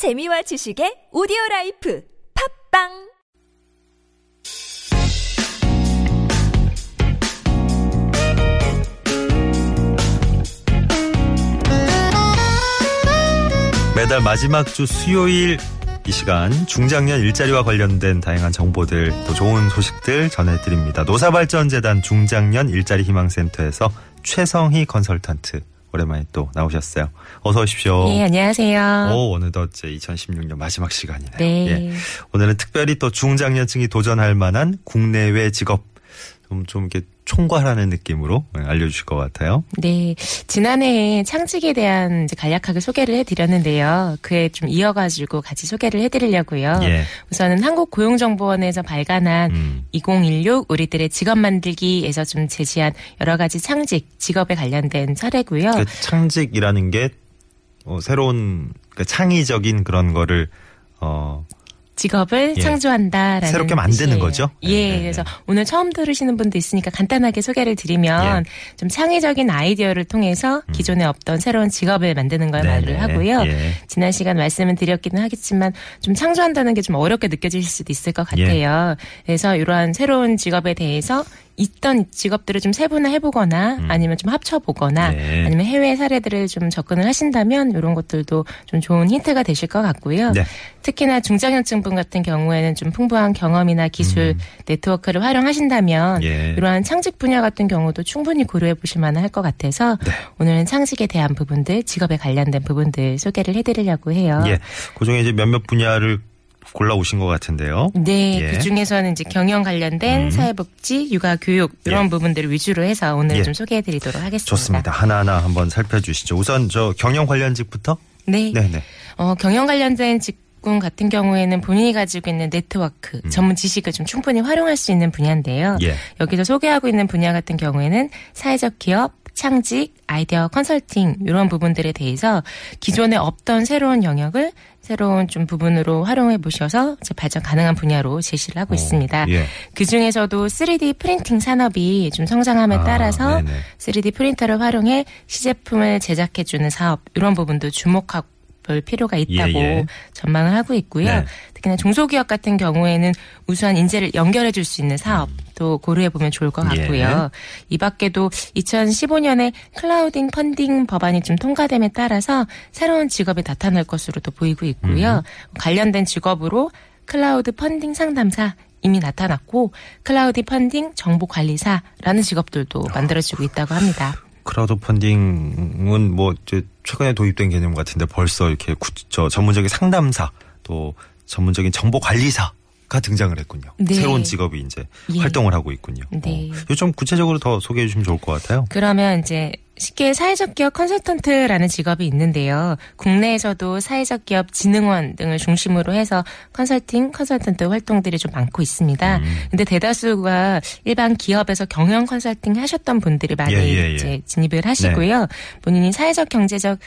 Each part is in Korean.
재미와 지식의 오디오 라이프 팟빵 매달 마지막 주 수요일 이 시간 중장년 일자리와 관련된 다양한 정보들 또 좋은 소식들 전해드립니다. 노사발전재단 중장년 일자리 희망센터에서 최성희 컨설턴트 오랜만에 또 나오셨어요. 어서 오십시오. 예, 안녕하세요. 오, 어느덧 제 2016년 마지막 시간이네요. 네. 예. 오늘은 특별히 또 중장년층이 도전할 만한 국내외 직업 좀, 좀 이렇게 총괄하는 느낌으로 알려주실 것 같아요. 네. 지난해에 창직에 대한 간략하게 소개를 해드렸는데요. 그에 좀 이어가지고 같이 소개를 해드리려고요. 예. 우선은 한국고용정보원에서 발간한 음. 2016 우리들의 직업 만들기에서 좀 제시한 여러 가지 창직, 직업에 관련된 사례고요. 그 창직이라는 게 어, 새로운 그 창의적인 그런 거를 어, 직업을 예. 창조한다라는 새롭게 만드는 뜻이에요. 거죠? 예, 네, 네, 그래서 네. 오늘 처음 들으시는 분도 있으니까 간단하게 소개를 드리면 좀 창의적인 아이디어를 통해서 기존에 없던 새로운 직업을 만드는 걸 음. 네네. 말을 하고요. 예. 지난 시간 말씀을 드렸기는 하겠지만 좀 창조한다는 게 좀 어렵게 느껴질 수도 있을 것 예. 같아요. 그래서 이러한 새로운 직업에 대해서 있던 직업들을 좀 세분화해보거나 아니면 좀 합쳐보거나 음. 네. 아니면 해외 사례들을 좀 접근을 하신다면 이런 것들도 좀 좋은 힌트가 되실 것 같고요. 네. 특히나 중장년층분 같은 경우에는 좀 풍부한 경험이나 기술, 네트워크를 활용하신다면 음. 예. 이러한 창직 분야 같은 경우도 충분히 고려해 보실 만할 것 같아서 네. 오늘은 창직에 대한 부분들, 직업에 관련된 부분들 소개를 해드리려고 해요. 예. 그 중에 이제 몇몇 분야를 골라 오신 것 같은데요. 네, 예. 그 중에서는 이제 경영 관련된 음. 사회복지, 육아, 교육 이런 예. 부분들을 위주로 해서 오늘 예. 좀 소개해드리도록 하겠습니다. 좋습니다. 하나하나 한번 살펴주시죠. 우선 저 경영 관련직부터. 네, 네네. 어, 경영 관련된 직 군 같은 경우에는 본인이 가지고 있는 네트워크, 전문 지식을 좀 충분히 활용할 수 있는 분야인데요. 음. 예. 여기서 소개하고 있는 분야 같은 경우에는 사회적 기업, 창직, 아이디어 컨설팅 이런 부분들에 대해서 기존에 없던 새로운 영역을 새로운 좀 부분으로 활용해 보셔서 이제 발전 가능한 분야로 제시를 하고 있습니다. 예. 그 중에서도 3D 프린팅 산업이 좀 성장함에 아, 따라서 네네. 3D 프린터를 활용해 시제품을 제작해 주는 사업 이런 부분도 주목하고 볼 필요가 있다고 예, 예. 전망을 하고 있고요. 네. 특히나 중소기업 같은 경우에는 우수한 인재를 연결해 줄 수 있는 사업도 고려해 보면 좋을 것 음. 예. 같고요. 이 밖에도 2015년에 클라우딩 펀딩 법안이 좀 통과됨에 따라서 새로운 직업이 나타날 것으로도 보이고 있고요. 음. 관련된 직업으로 크라우드 펀딩 상담사 이미 나타났고 크라우드 펀딩 정보관리사라는 직업들도 아, 만들어지고 있다고 합니다. 크라우드 펀딩은 뭐 이제 최근에 도입된 개념 같은데 벌써 이렇게 구, 저 전문적인 상담사 또 전문적인 정보 관리사 가 등장을 했군요. 네. 새로운 직업이 이제 예. 활동을 하고 있군요. 네. 어, 좀 구체적으로 더 소개해 주시면 좋을 것 같아요. 그러면 이제 쉽게 사회적 기업 컨설턴트라는 직업이 있는데요. 국내에서도 사회적 기업 진흥원 등을 중심으로 해서 컨설팅, 컨설턴트 활동들이 좀 많고 있습니다. 음. 근데 대다수가 일반 기업에서 경영 컨설팅 하셨던 분들이 많이 예, 예, 예. 이제 진입을 하시고요. 본인이 사회적 경제적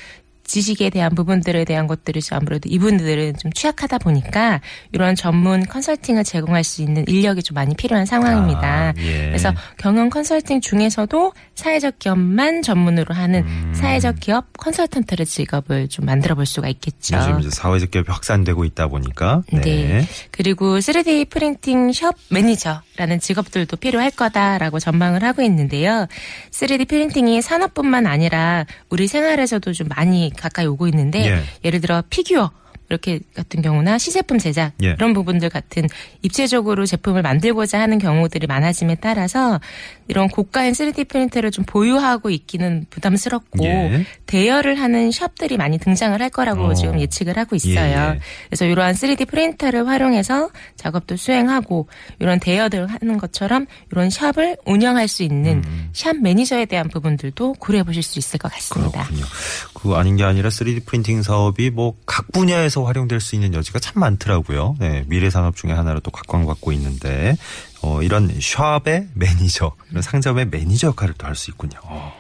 지식에 대한 부분들에 대한 것들이 좀 아무래도 이분들은 좀 취약하다 보니까 이런 전문 컨설팅을 제공할 수 있는 인력이 좀 많이 필요한 상황입니다. 아, 예. 그래서 경영 컨설팅 중에서도 사회적 기업만 전문으로 하는 음. 사회적 기업 컨설턴트를 직업을 좀 만들어 볼 수가 있겠죠. 요즘 이제 사회적 기업이 확산되고 있다 보니까 네. 네. 그리고 3D 프린팅 숍 매니저라는 직업들도 필요할 거다라고 전망을 하고 있는데요. 3D 프린팅이 산업뿐만 아니라 우리 생활에서도 좀 많이 가까이 오고 있는데 예. 예를 들어 피규어 이렇게 같은 경우나 시제품 제작 예. 이런 부분들 같은 입체적으로 제품을 만들고자 하는 경우들이 많아짐에 따라서 이런 고가인 3D 프린터를 좀 보유하고 있기는 부담스럽고 예. 대여를 하는 샵들이 많이 등장을 할 거라고 어. 지금 예측을 하고 있어요. 예, 예. 그래서 이러한 3D 프린터를 활용해서 작업도 수행하고 이런 대여들 하는 것처럼 이런 샵을 운영할 수 있는 음. 샵 매니저에 대한 부분들도 고려해 보실 수 있을 것 같습니다. 그렇군요. 그 아닌 게 아니라 3D 프린팅 사업이 뭐 각 분야에서 활용될 수 있는 여지가 참 많더라고요. 네, 미래 산업 중에 하나로 또 각광받고 있는데 어, 이런 샵의 매니저, 이런 상점의 매니저 역할을 또 할 수 있군요. 어.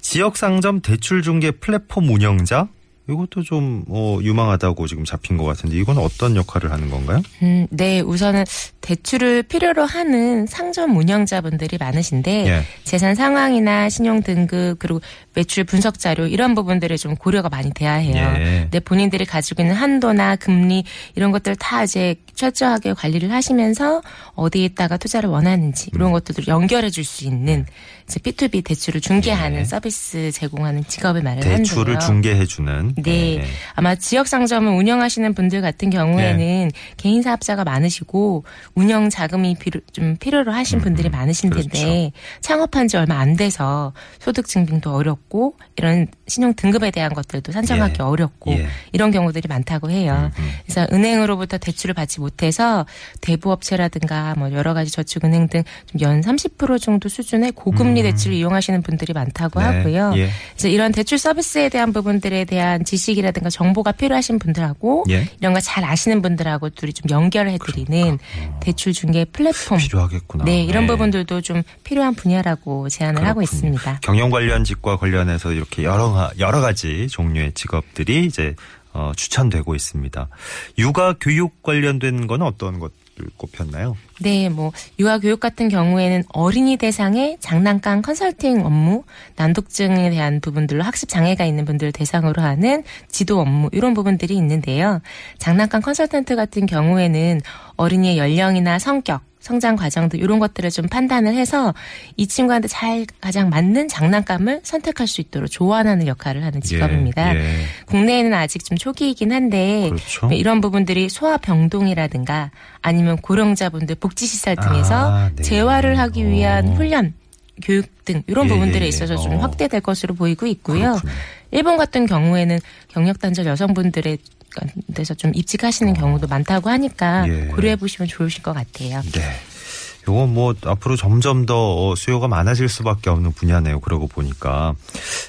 지역 상점 대출 중개 플랫폼 운영자 이것도 좀 어, 유망하다고 지금 잡힌 것 같은데 이건 어떤 역할을 하는 건가요? 음, 네, 우선은 대출을 필요로 하는 상점 운영자분들이 많으신데 예. 재산 상황이나 신용 등급 그리고 매출 분석 자료 이런 부분들에 좀 고려가 많이 돼야 해요. 예. 내 본인들이 가지고 있는 한도나 금리 이런 것들 다 이제 철저하게 관리를 하시면서 어디에다가 투자를 원하는지 이런 음. 것들을 연결해 줄 수 있는 이제 P2B 대출을 중개하는 예. 서비스 제공하는 직업을 마련하는 대출을 거예요. 중개해 주는. 네. 예. 아마 지역 상점을 운영하시는 분들 같은 경우에는 개인 사업자가 많으시고 운영 자금이 필요, 좀 필요로 하신 분들이 많으신 텐데 그렇죠. 창업한 지 얼마 안 돼서 소득 증빙도 어렵고 이런 신용 등급에 대한 것들도 산정하기 예. 어렵고 예. 이런 경우들이 많다고 해요. 음, 음. 그래서 은행으로부터 대출을 받지 못해서 대부업체라든가 뭐 여러 가지 저축은행 등 연 30% 정도 수준의 고금리 대출을 이용하시는 분들이 많다고 음. 네. 하고요. 예. 그래서 이런 대출 서비스에 대한 부분들에 대한 지식이라든가 정보가 필요하신 분들하고 예. 이런 거 잘 아시는 분들하고 둘이 좀 연결해 드리는 대출 중개 플랫폼. 필요하겠구나. 네, 이런 네. 부분들도 좀 필요한 분야라고 제안을 하고 그렇군요. 있습니다. 경영 관련 직과 관련해서 이렇게 여러 여러 가지 종류의 직업들이 이제 어, 추천되고 있습니다. 육아 교육 관련된 건 어떤 것들 꼽혔나요? 네, 뭐 유아 교육 같은 경우에는 어린이 대상의 장난감 컨설팅 업무, 난독증에 대한 부분들로 학습 장애가 있는 분들을 대상으로 하는 지도 업무 이런 부분들이 있는데요. 장난감 컨설턴트 같은 경우에는 어린이의 연령이나 성격 성장 과정 등 이런 것들을 좀 판단을 해서 이 친구한테 잘 가장 맞는 장난감을 선택할 수 있도록 조언하는 역할을 하는 직업입니다. 예, 예. 국내에는 아직 좀 초기이긴 한데 그렇죠. 이런 부분들이 소아병동이라든가 아니면 고령자분들 복지시설 등에서 아, 네. 재활을 하기 위한 어. 훈련, 교육 등 이런 예, 부분들에 예, 예. 있어서 좀 어. 확대될 것으로 보이고 있고요. 그렇군요. 일본 같은 경우에는 경력 단절 여성분들에 대해서 좀 입직하시는 경우도 많다고 하니까 어. 예. 고려해 보시면 좋으실 것 같아요. 네. 요거 뭐 앞으로 점점 더 수요가 많아질 수밖에 없는 분야네요. 그러고 보니까.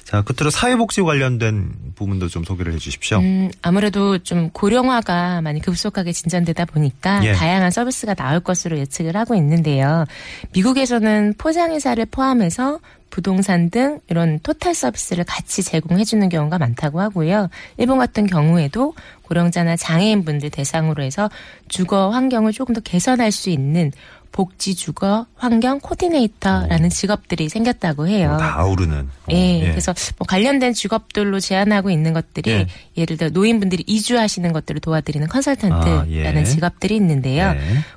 자, 끝으로 사회복지 관련된 부분도 좀 소개를 해 주십시오. 음, 아무래도 좀 고령화가 많이 급속하게 진전되다 보니까 예. 다양한 서비스가 나올 것으로 예측을 하고 있는데요. 미국에서는 포장회사를 포함해서 부동산 등 이런 토탈 서비스를 같이 제공해 주는 경우가 많다고 하고요. 일본 같은 경우에도 고령자나 장애인분들 대상으로 해서 주거 환경을 조금 더 개선할 수 있는 복지 주거 환경 코디네이터라는 직업들이 생겼다고 해요. 다 아우르는. 어, 예, 그래서 뭐 관련된 직업들로 제안하고 있는 것들이 예. 예를 들어 노인분들이 이주하시는 것들을 도와드리는 컨설턴트라는 아, 예. 직업들이 있는데요.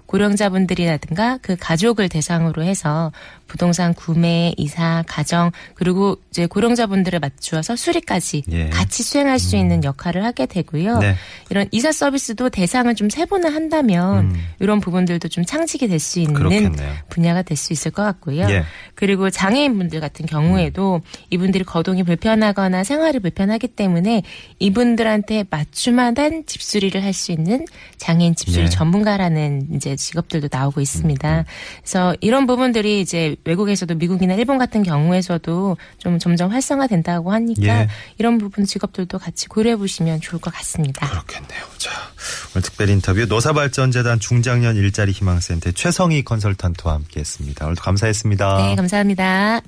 네. 고령자분들이라든가 그 가족을 대상으로 해서 부동산 구매, 이사, 가정 그리고 이제 고령자분들을 맞추어서 수리까지 예. 같이 수행할 수 있는 역할을 하게 되고요. 네. 이런 이사 서비스도 대상을 좀 세분화 한다면 음. 이런 부분들도 좀 창직이 될 수 있는 그렇겠네요. 분야가 될 수 있을 것 같고요. 예. 그리고 장애인분들 같은 경우에도 이분들이 거동이 불편하거나 생활이 불편하기 때문에 이분들한테 맞춤한 집수리를 할 수 있는 장애인 집수리 예. 전문가라는 이제 직업들도 나오고 있습니다. 그래서 이런 부분들이 이제 외국에서도 미국이나 일본 같은 경우에서도 좀 점점 활성화된다고 하니까 예. 이런 부분 직업들도 같이 고려해 보시면 좋을 것 같습니다. 그렇겠네요. 자, 오늘 특별 인터뷰 노사발전재단 중장년 일자리 희망센터 최성희 컨설턴트와 함께했습니다. 오늘도 감사했습니다. 네, 감사합니다.